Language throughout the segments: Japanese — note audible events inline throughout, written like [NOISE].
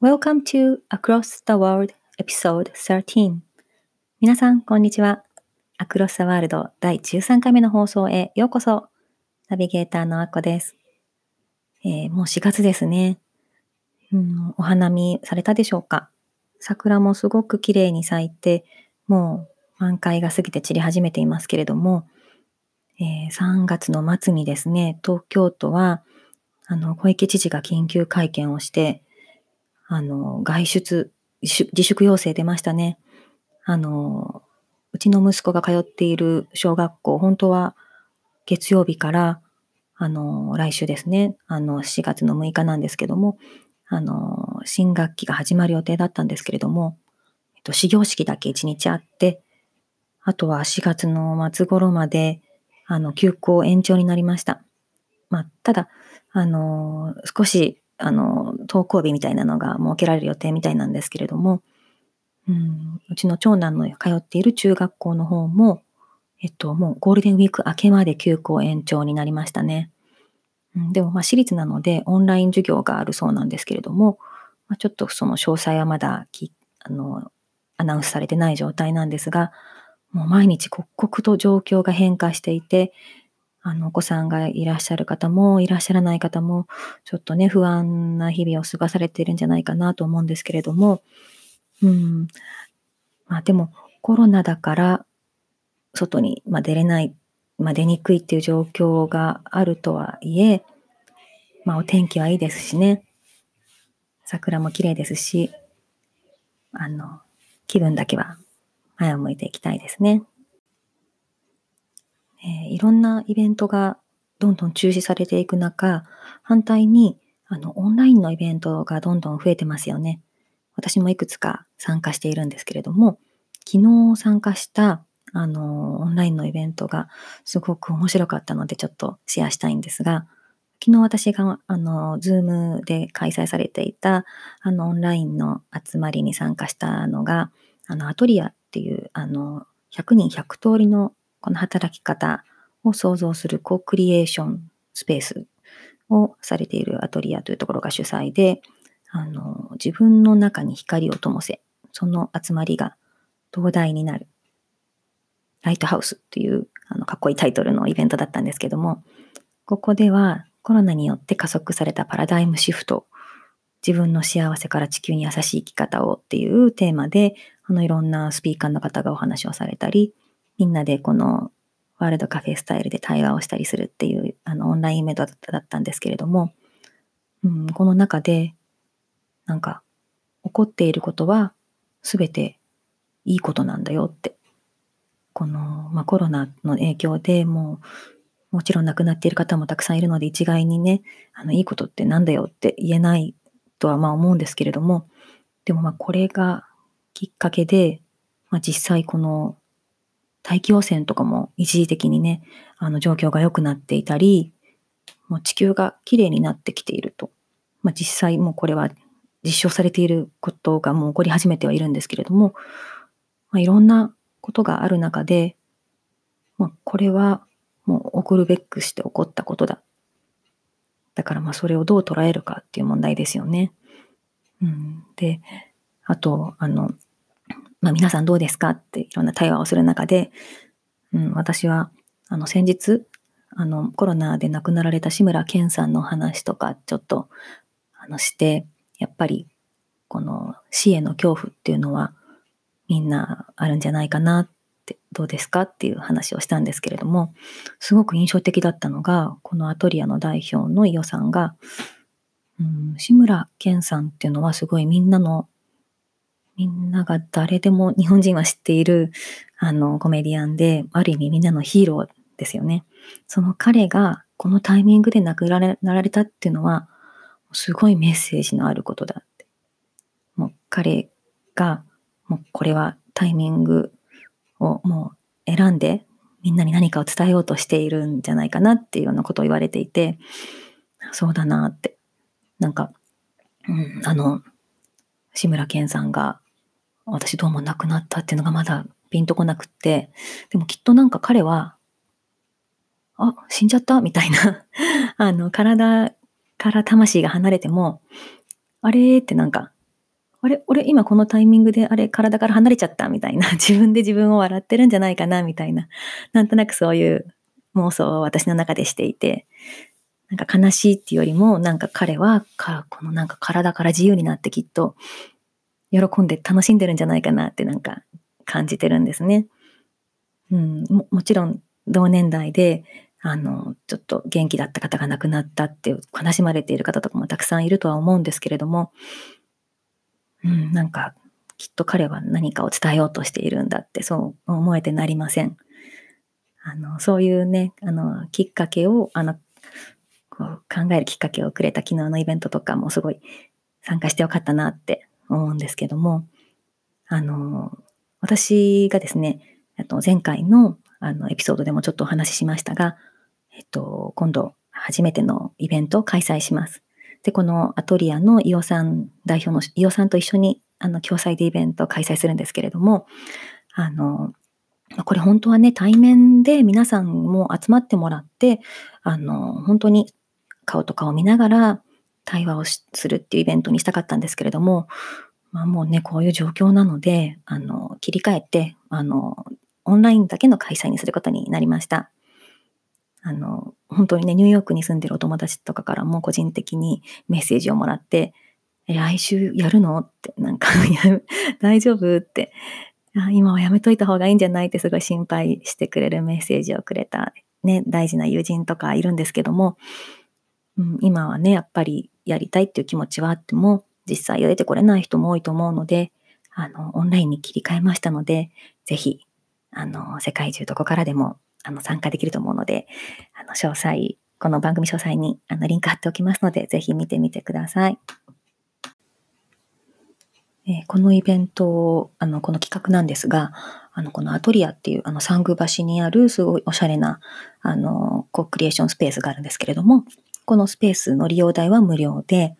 Welcome to Across the World Episode 13皆さん、こんにちは。アクロス・ザ・ワールド第13回目の放送へようこそ。ナビゲーターのアコです。えー、もう4月ですね、うん。お花見されたでしょうか？桜もすごく綺麗に咲いて、もう満開が過ぎて散り始めていますけれども、えー、3月の末にですね、東京都は、あの、小池知事が緊急会見をして、あの、外出、自粛要請出ましたね。あの、うちの息子が通っている小学校、本当は月曜日から、あの、来週ですね、あの、4月の6日なんですけども、あの、新学期が始まる予定だったんですけれども、えっと、始業式だけ1日あって、あとは4月の末頃まで、あの、休校延長になりました。まあ、ただ、あの、少しあの、登校日みたいなのが設けられる予定みたいなんですけれども、うん、うちの長男の通っている中学校の方も、えっと、もうゴールデンウィーク明けまで休校延長になりましたね。うん、でも、まあ、私立なのでオンライン授業があるそうなんですけれども、まあ、ちょっとその詳細はまだきあのアナウンスされてない状態なんですが、もう毎日刻々と状況が変化していて、あの、お子さんがいらっしゃる方もいらっしゃらない方も、ちょっとね、不安な日々を過ごされているんじゃないかなと思うんですけれども、うん。まあでも、コロナだから、外に、まあ、出れない、まあ、出にくいっていう状況があるとはいえ、まあお天気はいいですしね。桜も綺麗ですし、あの、気分だけは前を向いていきたいですね。えー、いろんなイベントがどんどん中止されていく中、反対にあのオンラインのイベントがどんどん増えてますよね。私もいくつか参加しているんですけれども、昨日参加したあのオンラインのイベントがすごく面白かったのでちょっとシェアしたいんですが、昨日私があのズームで開催されていたあのオンラインの集まりに参加したのが、あのアトリアっていうあの100人100通りのこの働き方を想像するコクリエーションスペースをされているアトリアというところが主催で、あの、自分の中に光を灯せ、その集まりが灯台になる。ライトハウスっていうあのかっこいいタイトルのイベントだったんですけども、ここではコロナによって加速されたパラダイムシフト、自分の幸せから地球に優しい生き方をっていうテーマで、あのいろんなスピーカーの方がお話をされたり、みんなでこのワールドカフェスタイルで対話をしたりするっていうあのオンラインイベントだったんですけれども、うん、この中でなんか起こっていることは全ていいことなんだよって。この、まあ、コロナの影響でもうもちろん亡くなっている方もたくさんいるので一概にね、あのいいことってなんだよって言えないとはまあ思うんですけれども、でもまあこれがきっかけで、まあ、実際この大気汚染とかも一時的にね、あの状況が良くなっていたり、もう地球がきれいになってきていると。まあ、実際もうこれは実証されていることがもう起こり始めてはいるんですけれども、まあ、いろんなことがある中で、まあ、これはもう起こるべくして起こったことだ。だからまあそれをどう捉えるかっていう問題ですよね。うん、で、あと、あの、まあ、皆さんどうですか？っていろんな対話をする中で、うん、私は、あの、先日、あの、コロナで亡くなられた志村けんさんの話とか、ちょっと、あの、して、やっぱり、この死への恐怖っていうのは、みんなあるんじゃないかなって、どうですか？っていう話をしたんですけれども、すごく印象的だったのが、このアトリアの代表の伊代さんが、うん、志村けんさんっていうのはすごいみんなのみんなが誰でも日本人は知っているあのコメディアンで、ある意味みんなのヒーローですよね。その彼がこのタイミングで亡くなられたっていうのは、すごいメッセージのあることだって。もう彼が、もうこれはタイミングをもう選んでみんなに何かを伝えようとしているんじゃないかなっていうようなことを言われていて、そうだなって。なんか、うん、あの、志村けんさんが私どうも亡くなったっていうのがまだピンとこなくって、でもきっとなんか彼は、あ、死んじゃったみたいな [LAUGHS] あの、体から魂が離れても、あれってなんか、あれ俺今このタイミングであれ体から離れちゃったみたいな、[LAUGHS] 自分で自分を笑ってるんじゃないかなみたいな、なんとなくそういう妄想を私の中でしていて、なんか悲しいっていうよりも、なんか彼は、かこのなんか体から自由になってきっと、喜んで楽しんでるんじゃないかなってなんか感じてるんですね。うん、ももちろん同年代で、あの、ちょっと元気だった方が亡くなったって悲しまれている方とかもたくさんいるとは思うんですけれども、うん、なんか、きっと彼は何かを伝えようとしているんだって、そう思えてなりません。あの、そういうね、あの、きっかけを、あの、こう考えるきっかけをくれた昨日のイベントとかもすごい参加してよかったなって思うんですけども、あの、私がですね、と前回のあのエピソードでもちょっとお話ししましたが、えっと、今度初めてのイベントを開催します。で、このアトリアの伊オさん代表の伊オさんと一緒にあの共催でイベントを開催するんですけれども、あの、これ本当はね、対面で皆さんも集まってもらって、あの、本当に顔と顔を見ながら対話をするっていうイベントにしたかったんですけれども、まあもうね、こういう状況なので、あの、切り替えて、あの、オンラインだけの開催にすることになりました。あの、本当にね、ニューヨークに住んでるお友達とかからも個人的にメッセージをもらって、来週やるのって、なんか [LAUGHS] 大丈夫って、あ今はやめといた方がいいんじゃないってすごい心配してくれるメッセージをくれた、ね、大事な友人とかいるんですけども、うん、今はね、やっぱりやりたいっていう気持ちはあっても、実際は出てこれない人も多いと思うので、あの、オンラインに切り替えましたので、ぜひ、あの、世界中どこからでも、あの、参加できると思うので、あの、詳細、この番組詳細に、あの、リンク貼っておきますので、ぜひ見てみてください。え、このイベント、あの、この企画なんですが、あの、このアトリアっていう、あの、サング橋にあるすごいおしゃれな、あの、コクリエーションスペースがあるんですけれども、このスペースの利用代は無料で、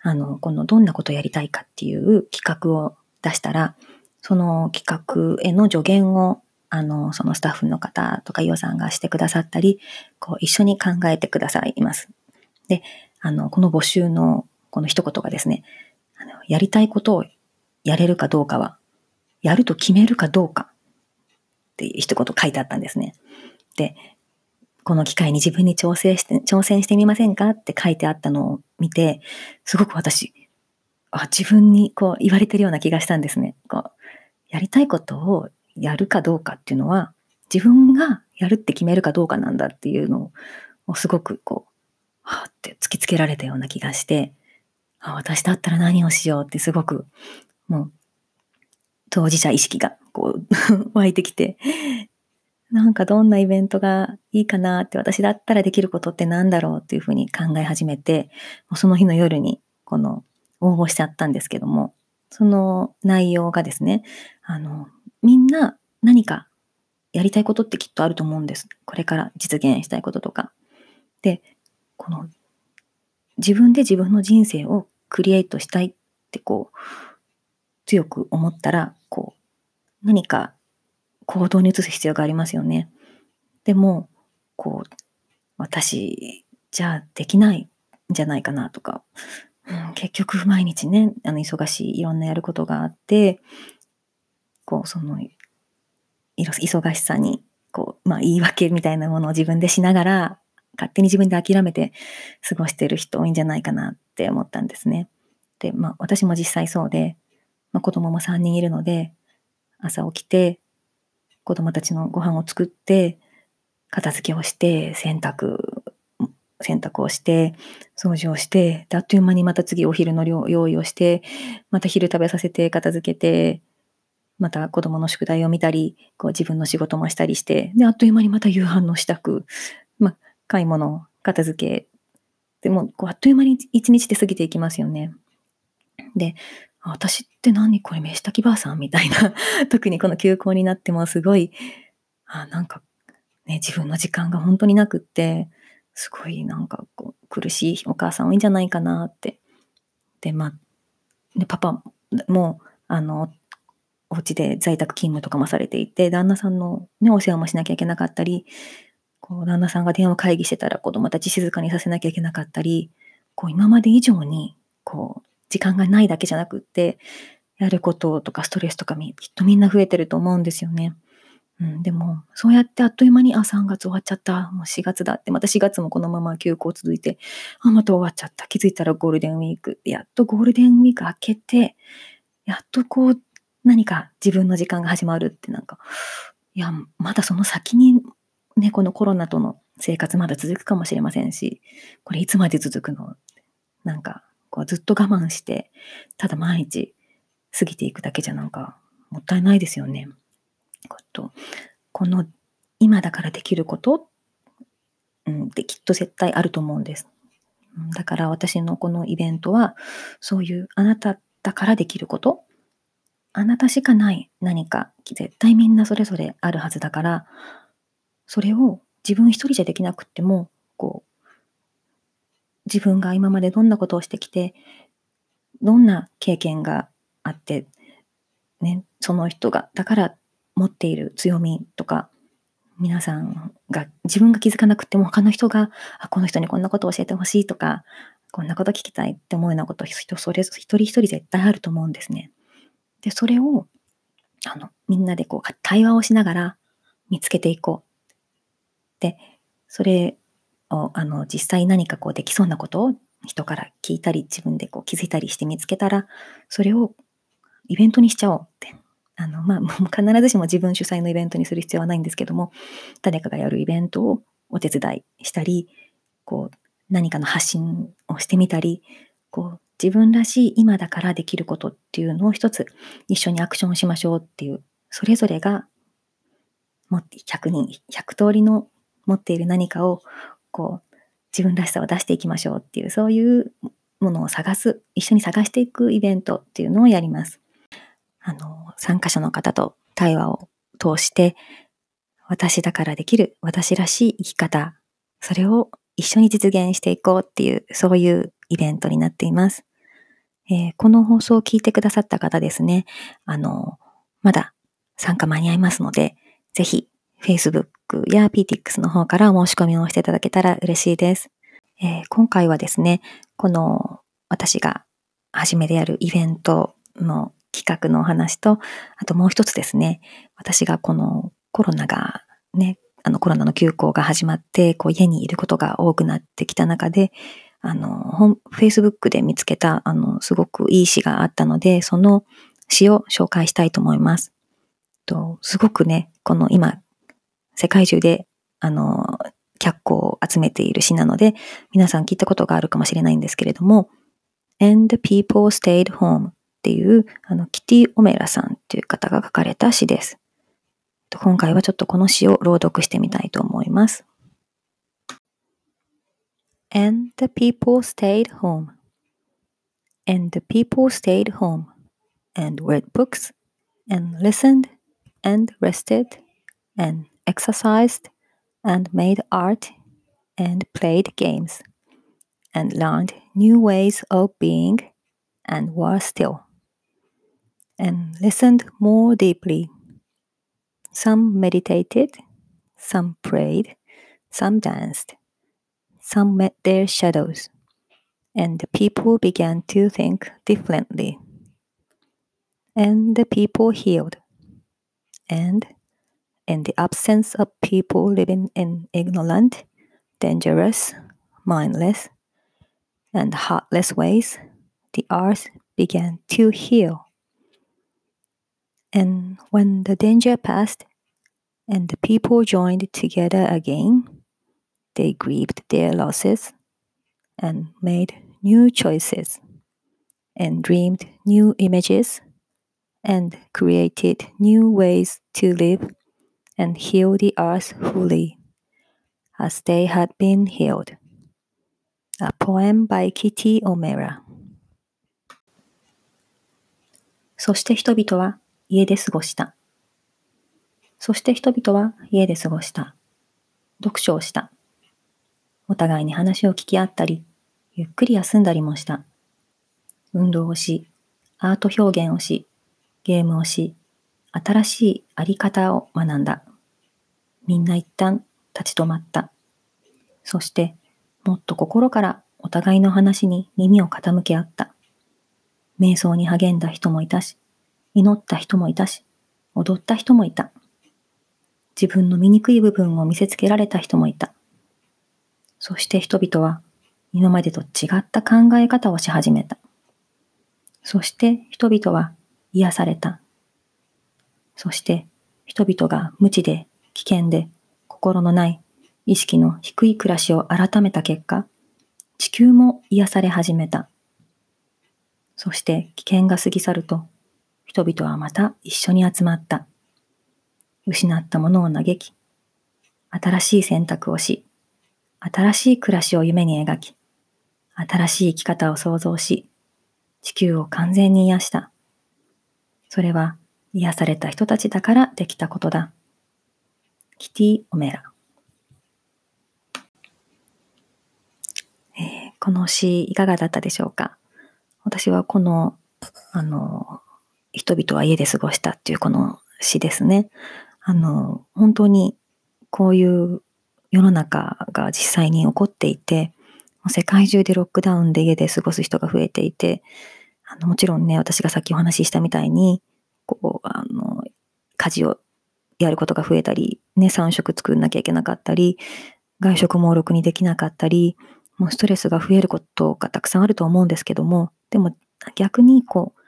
あの、このどんなことをやりたいかっていう企画を出したら、その企画への助言を、あの、そのスタッフの方とか、予算がしてくださったり、こう、一緒に考えてくださいます。で、あの、この募集の、この一言がですね、あのやりたいことをやれるかどうかは、やると決めるかどうかっていう一言書いてあったんですね。で、この機会に自分に挑戦して、挑戦してみませんかって書いてあったのを見て、すごく私、あ自分にこう言われてるような気がしたんですね。こうやりたいことをやるかどうかっていうのは、自分がやるって決めるかどうかなんだっていうのを、すごくこう、はあって突きつけられたような気がして、あ私だったら何をしようってすごく、もう、当事者意識がこう [LAUGHS] 湧いてきて、なんかどんなイベントがいいかなって私だったらできることって何だろうっていうふうに考え始めて、もうその日の夜にこの応募しちゃったんですけども、その内容がですね、あの、みんな何かやりたいことってきっとあると思うんです。これから実現したいこととか。で、この自分で自分の人生をクリエイトしたいってこう、強く思ったら、こう、何か行動に移す必要がありますよね。でも、こう、私じゃあできないんじゃないかなとか、うん、結局毎日ね、あの忙しいいろんなやることがあって、こう、その、忙しさに、こう、まあ言い訳みたいなものを自分でしながら、勝手に自分で諦めて過ごしてる人多いんじゃないかなって思ったんですね。で、まあ私も実際そうで、まあ、子供も3人いるので、朝起きて、子供たちのご飯を作って、片付けをして、洗濯、洗濯をして、掃除をして、あっという間にまた次お昼の用意をして、また昼食べさせて片付けて、また子供の宿題を見たり、こう自分の仕事もしたりして、で、あっという間にまた夕飯の支度、ま買い物、片付け、でも、こうあっという間に一日で過ぎていきますよね。で、私って何これ飯炊きばあさんみたいな [LAUGHS] 特にこの休校になってもすごいあなんかね自分の時間が本当になくってすごいなんかこう苦しいお母さん多いんじゃないかなって。でまあでパパもあのお家で在宅勤務とかもされていて旦那さんの、ね、お世話もしなきゃいけなかったりこう旦那さんが電話会議してたら子供たち静かにさせなきゃいけなかったりこう今まで以上にこう時間がないだけじゃなくって、やることとかストレスとかみきっとみんな増えてると思うんですよね。うん、でも、そうやってあっという間に、あ、3月終わっちゃった。もう4月だって、また4月もこのまま休校続いて、あ、また終わっちゃった。気づいたらゴールデンウィーク。やっとゴールデンウィーク明けて、やっとこう、何か自分の時間が始まるってなんか、いや、まだその先に、ね、このコロナとの生活まだ続くかもしれませんし、これいつまで続くの？なんか、こうずっと我慢して、ただ毎日過ぎていくだけじゃなんかもったいないですよね。ことこの今だからできること、うん、できっと絶対あると思うんです。だから私のこのイベントは、そういうあなただからできること、あなたしかない何か、絶対みんなそれぞれあるはずだから、それを自分一人じゃできなくっても、こう、自分が今までどんなことをしてきて、どんな経験があって、ね、その人が、だから持っている強みとか、皆さんが自分が気づかなくても他の人が、あ、この人にこんなことを教えてほしいとか、こんなこと聞きたいって思うようなこと、人それぞれ一人一人絶対あると思うんですね。で、それを、あの、みんなでこう、対話をしながら見つけていこう。で、それあの実際何かこうできそうなことを人から聞いたり自分でこう気づいたりして見つけたらそれをイベントにしちゃおうって。あのまあ必ずしも自分主催のイベントにする必要はないんですけども誰かがやるイベントをお手伝いしたりこう何かの発信をしてみたりこう自分らしい今だからできることっていうのを一つ一緒にアクションしましょうっていうそれぞれがも100人100通りの持っている何かをこう、自分らしさを出していきましょうっていう、そういうものを探す、一緒に探していくイベントっていうのをやります。あの、参加者の方と対話を通して、私だからできる、私らしい生き方、それを一緒に実現していこうっていう、そういうイベントになっています。えー、この放送を聞いてくださった方ですね、あの、まだ参加間に合いますので、ぜひ Facebook や PTX の方から申し込みをしていただけたら嬉しいです。えー、今回はですね、この私が初めてやるイベントの企画のお話と、あともう一つですね、私がこのコロナがね、あのコロナの休校が始まって、こう家にいることが多くなってきた中で、あの、Facebook で見つけた、あの、すごくいい詩があったので、その詩を紹介したいと思います。とすごくね、この今世界中で、あの、脚光を集めている詩なので、皆さん聞いたことがあるかもしれないんですけれども、And the people stayed home っていう、あの、キティ・オメラさんっていう方が書かれた詩です。今回はちょっとこの詩を朗読してみたいと思います。And the people stayed home. And the people stayed home and read books and listened and rested and exercised and made art and played games and learned new ways of being and were still and listened more deeply. Some meditated, some prayed, some danced, some met their shadows, and the people began to think differently. And the people healed, and in the absence of people living in ignorant, dangerous, mindless, and heartless ways, the earth began to heal. And when the danger passed and the people joined together again, they grieved their losses and made new choices and dreamed new images and created new ways to live and heal the earth fully, as they had been healed. A poem by Kitty O'Mara. そして人々は家で過ごした。そして人々は家で過ごした。読書をした。お互いに話を聞き合ったり、ゆっくり休んだりもした。運動をし、アート表現をし、ゲームをし、新しいあり方を学んだ。みんな一旦立ち止まった。そして、もっと心からお互いの話に耳を傾け合った。瞑想に励んだ人もいたし、祈った人もいたし、踊った人もいた。自分の醜い部分を見せつけられた人もいた。そして人々は今までと違った考え方をし始めた。そして人々は癒された。そして人々が無知で危険で心のない意識の低い暮らしを改めた結果、地球も癒され始めた。そして危険が過ぎ去ると、人々はまた一緒に集まった。失ったものを嘆き、新しい選択をし、新しい暮らしを夢に描き、新しい生き方を創造し、地球を完全に癒した。それは癒された人たちだからできたことだ。キティ・オメラ。えー、この詩いかがだったでしょうか？私はこの、あの、人々は家で過ごしたっていうこの詩ですね。あの、本当にこういう世の中が実際に起こっていて、世界中でロックダウンで家で過ごす人が増えていて、あのもちろんね、私がさっきお話ししたみたいに、こう、あの、家事をやることが増えたり、ね、3食作んなきゃいけなかったり、外食もろくにできなかったり、もうストレスが増えることがたくさんあると思うんですけども、でも逆にこう、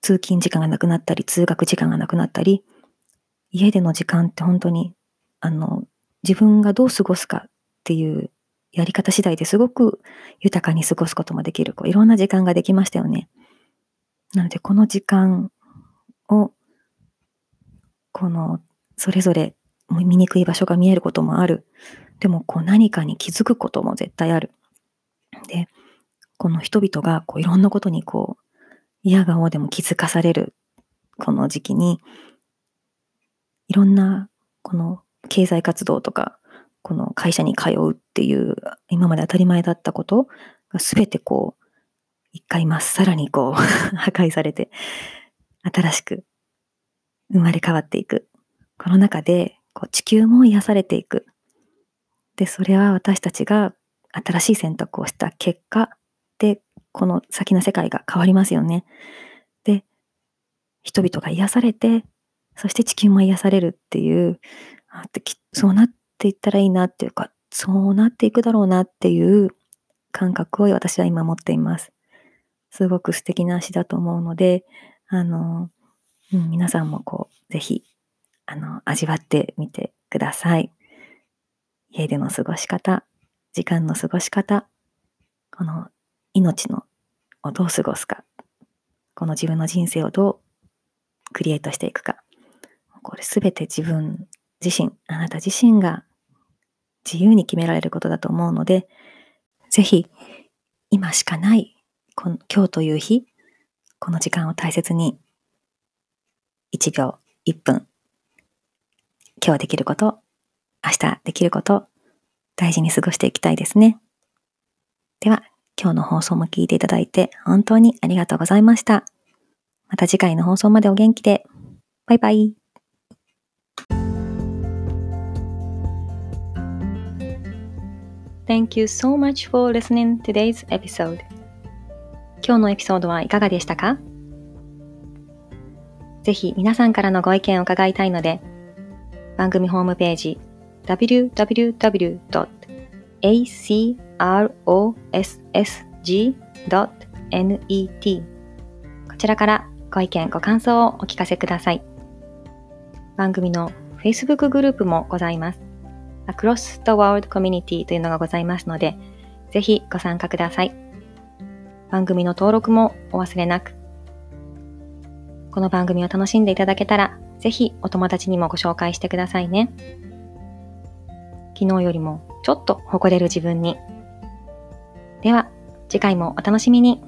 通勤時間がなくなったり、通学時間がなくなったり、家での時間って本当に、あの、自分がどう過ごすかっていうやり方次第ですごく豊かに過ごすこともできる、こういろんな時間ができましたよね。なので、この時間を、この、それぞれ見にくい場所が見えることもある。でも、こう何かに気づくことも絶対ある。で、この人々がこういろんなことにこう、嫌顔でも気づかされる、この時期に、いろんな、この経済活動とか、この会社に通うっていう、今まで当たり前だったことが全てこう、一回まっさらにこう破壊されて、新しく生まれ変わっていく。この中で、こう地球も癒されていく。で、それは私たちが新しい選択をした結果で、この先の世界が変わりますよね。で、人々が癒されて、そして地球も癒されるっていう、あそうなっていったらいいなっていうか、そうなっていくだろうなっていう感覚を私は今持っています。すごく素敵な詩だと思うので、あの、うん、皆さんもこう、ぜひ、あの、味わってみてください。家での過ごし方、時間の過ごし方、この命のをどう過ごすか、この自分の人生をどうクリエイトしていくか、これすべて自分自身、あなた自身が自由に決められることだと思うので、ぜひ今しかないこの今日という日、この時間を大切に1秒、1分、今日できること、明日できること、大事に過ごしていきたいですね。では、今日の放送も聞いていただいて本当にありがとうございました。また次回の放送までお元気で。バイバイ。Thank you so much for listening today's episode. 今日のエピソードはいかがでしたか？ぜひ皆さんからのご意見を伺いたいので、番組ホームページ www.acrossg.net こちらからご意見、ご感想をお聞かせください。番組の Facebook グループもございます。Across the World Community というのがございますので、ぜひご参加ください。番組の登録もお忘れなく。この番組を楽しんでいただけたら、ぜひお友達にもご紹介してくださいね。昨日よりもちょっと誇れる自分に。では、次回もお楽しみに。